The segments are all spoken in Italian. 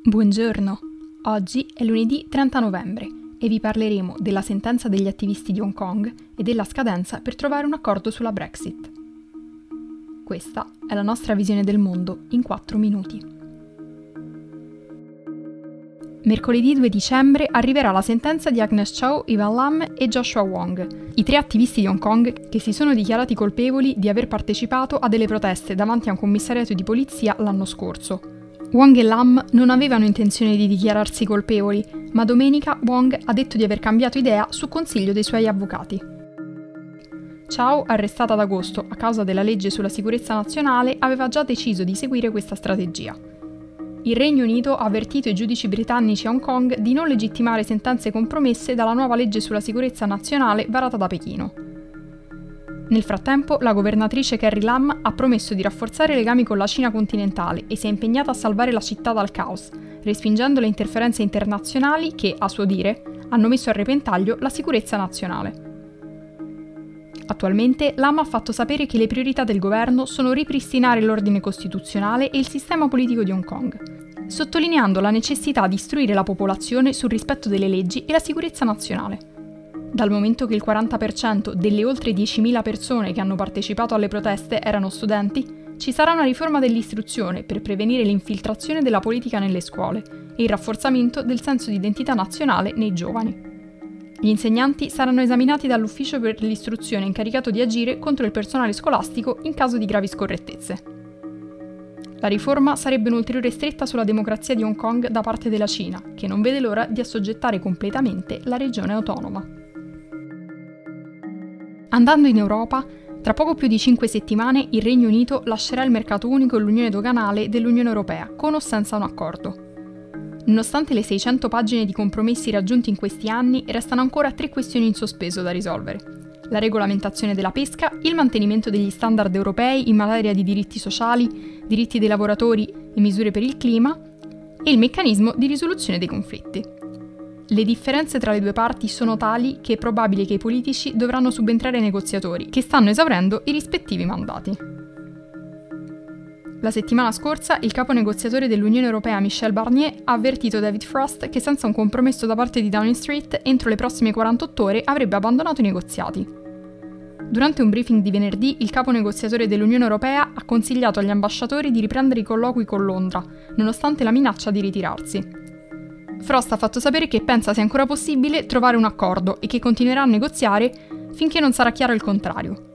Buongiorno, oggi è lunedì 30 novembre e vi parleremo della sentenza degli attivisti di Hong Kong e della scadenza per trovare un accordo sulla Brexit. Questa è la nostra visione del mondo in 4 minuti. Mercoledì 2 dicembre arriverà la sentenza di Agnes Chow, Ivan Lam e Joshua Wong, i tre attivisti di Hong Kong che si sono dichiarati colpevoli di aver partecipato a delle proteste davanti a un commissariato di polizia l'anno scorso Wong e Lam non avevano intenzione di dichiararsi colpevoli, ma domenica Wong ha detto di aver cambiato idea su consiglio dei suoi avvocati. Chow, arrestata ad agosto a causa della legge sulla sicurezza nazionale, aveva già deciso di seguire questa strategia. Il Regno Unito ha avvertito i giudici britannici a Hong Kong di non legittimare sentenze compromesse dalla nuova legge sulla sicurezza nazionale varata da Pechino. Nel frattempo, la governatrice Carrie Lam ha promesso di rafforzare i legami con la Cina continentale e si è impegnata a salvare la città dal caos, respingendo le interferenze internazionali che, a suo dire, hanno messo a repentaglio la sicurezza nazionale. Attualmente Lam ha fatto sapere che le priorità del governo sono ripristinare l'ordine costituzionale e il sistema politico di Hong Kong, sottolineando la necessità di istruire la popolazione sul rispetto delle leggi e la sicurezza nazionale. Dal momento che il 40% delle oltre 10.000 persone che hanno partecipato alle proteste erano studenti, ci sarà una riforma dell'istruzione per prevenire l'infiltrazione della politica nelle scuole e il rafforzamento del senso di identità nazionale nei giovani. Gli insegnanti saranno esaminati dall'ufficio per l'istruzione incaricato di agire contro il personale scolastico in caso di gravi scorrettezze. La riforma sarebbe un'ulteriore stretta sulla democrazia di Hong Kong da parte della Cina, che non vede l'ora di assoggettare completamente la regione autonoma. Andando in Europa, tra poco più di 5 settimane il Regno Unito lascerà il mercato unico e l'unione doganale dell'Unione Europea, con o senza un accordo. Nonostante le 600 pagine di compromessi raggiunti in questi anni, restano ancora tre questioni in sospeso da risolvere. La regolamentazione della pesca, il mantenimento degli standard europei in materia di diritti sociali, diritti dei lavoratori e misure per il clima, e il meccanismo di risoluzione dei conflitti. Le differenze tra le due parti sono tali che è probabile che i politici dovranno subentrare ai negoziatori, che stanno esaurendo i rispettivi mandati. La settimana scorsa il capo negoziatore dell'Unione Europea Michel Barnier ha avvertito David Frost che senza un compromesso da parte di Downing Street entro le prossime 48 ore avrebbe abbandonato i negoziati. Durante un briefing di venerdì, il capo negoziatore dell'Unione Europea ha consigliato agli ambasciatori di riprendere i colloqui con Londra, nonostante la minaccia di ritirarsi. Frost ha fatto sapere che pensa sia ancora possibile trovare un accordo e che continuerà a negoziare finché non sarà chiaro il contrario.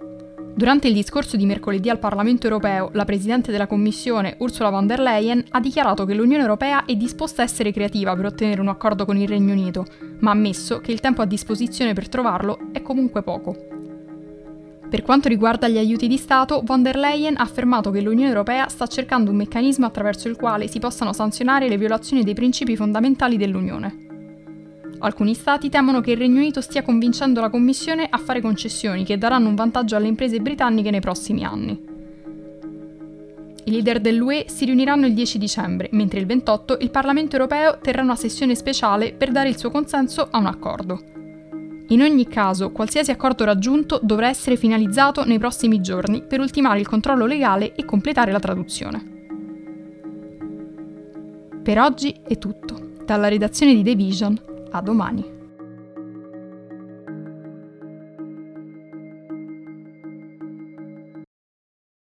Durante il discorso di mercoledì al Parlamento europeo, la Presidente della Commissione, Ursula von der Leyen, ha dichiarato che l'Unione europea è disposta a essere creativa per ottenere un accordo con il Regno Unito, ma ha ammesso che il tempo a disposizione per trovarlo è comunque poco. Per quanto riguarda gli aiuti di Stato, von der Leyen ha affermato che l'Unione Europea sta cercando un meccanismo attraverso il quale si possano sanzionare le violazioni dei principi fondamentali dell'Unione. Alcuni Stati temono che il Regno Unito stia convincendo la Commissione a fare concessioni che daranno un vantaggio alle imprese britanniche nei prossimi anni. I leader dell'UE si riuniranno il 10 dicembre, mentre il 28 il Parlamento europeo terrà una sessione speciale per dare il suo consenso a un accordo. In ogni caso, qualsiasi accordo raggiunto dovrà essere finalizzato nei prossimi giorni per ultimare il controllo legale e completare la traduzione. Per oggi è tutto. Dalla redazione di The Vision, a domani.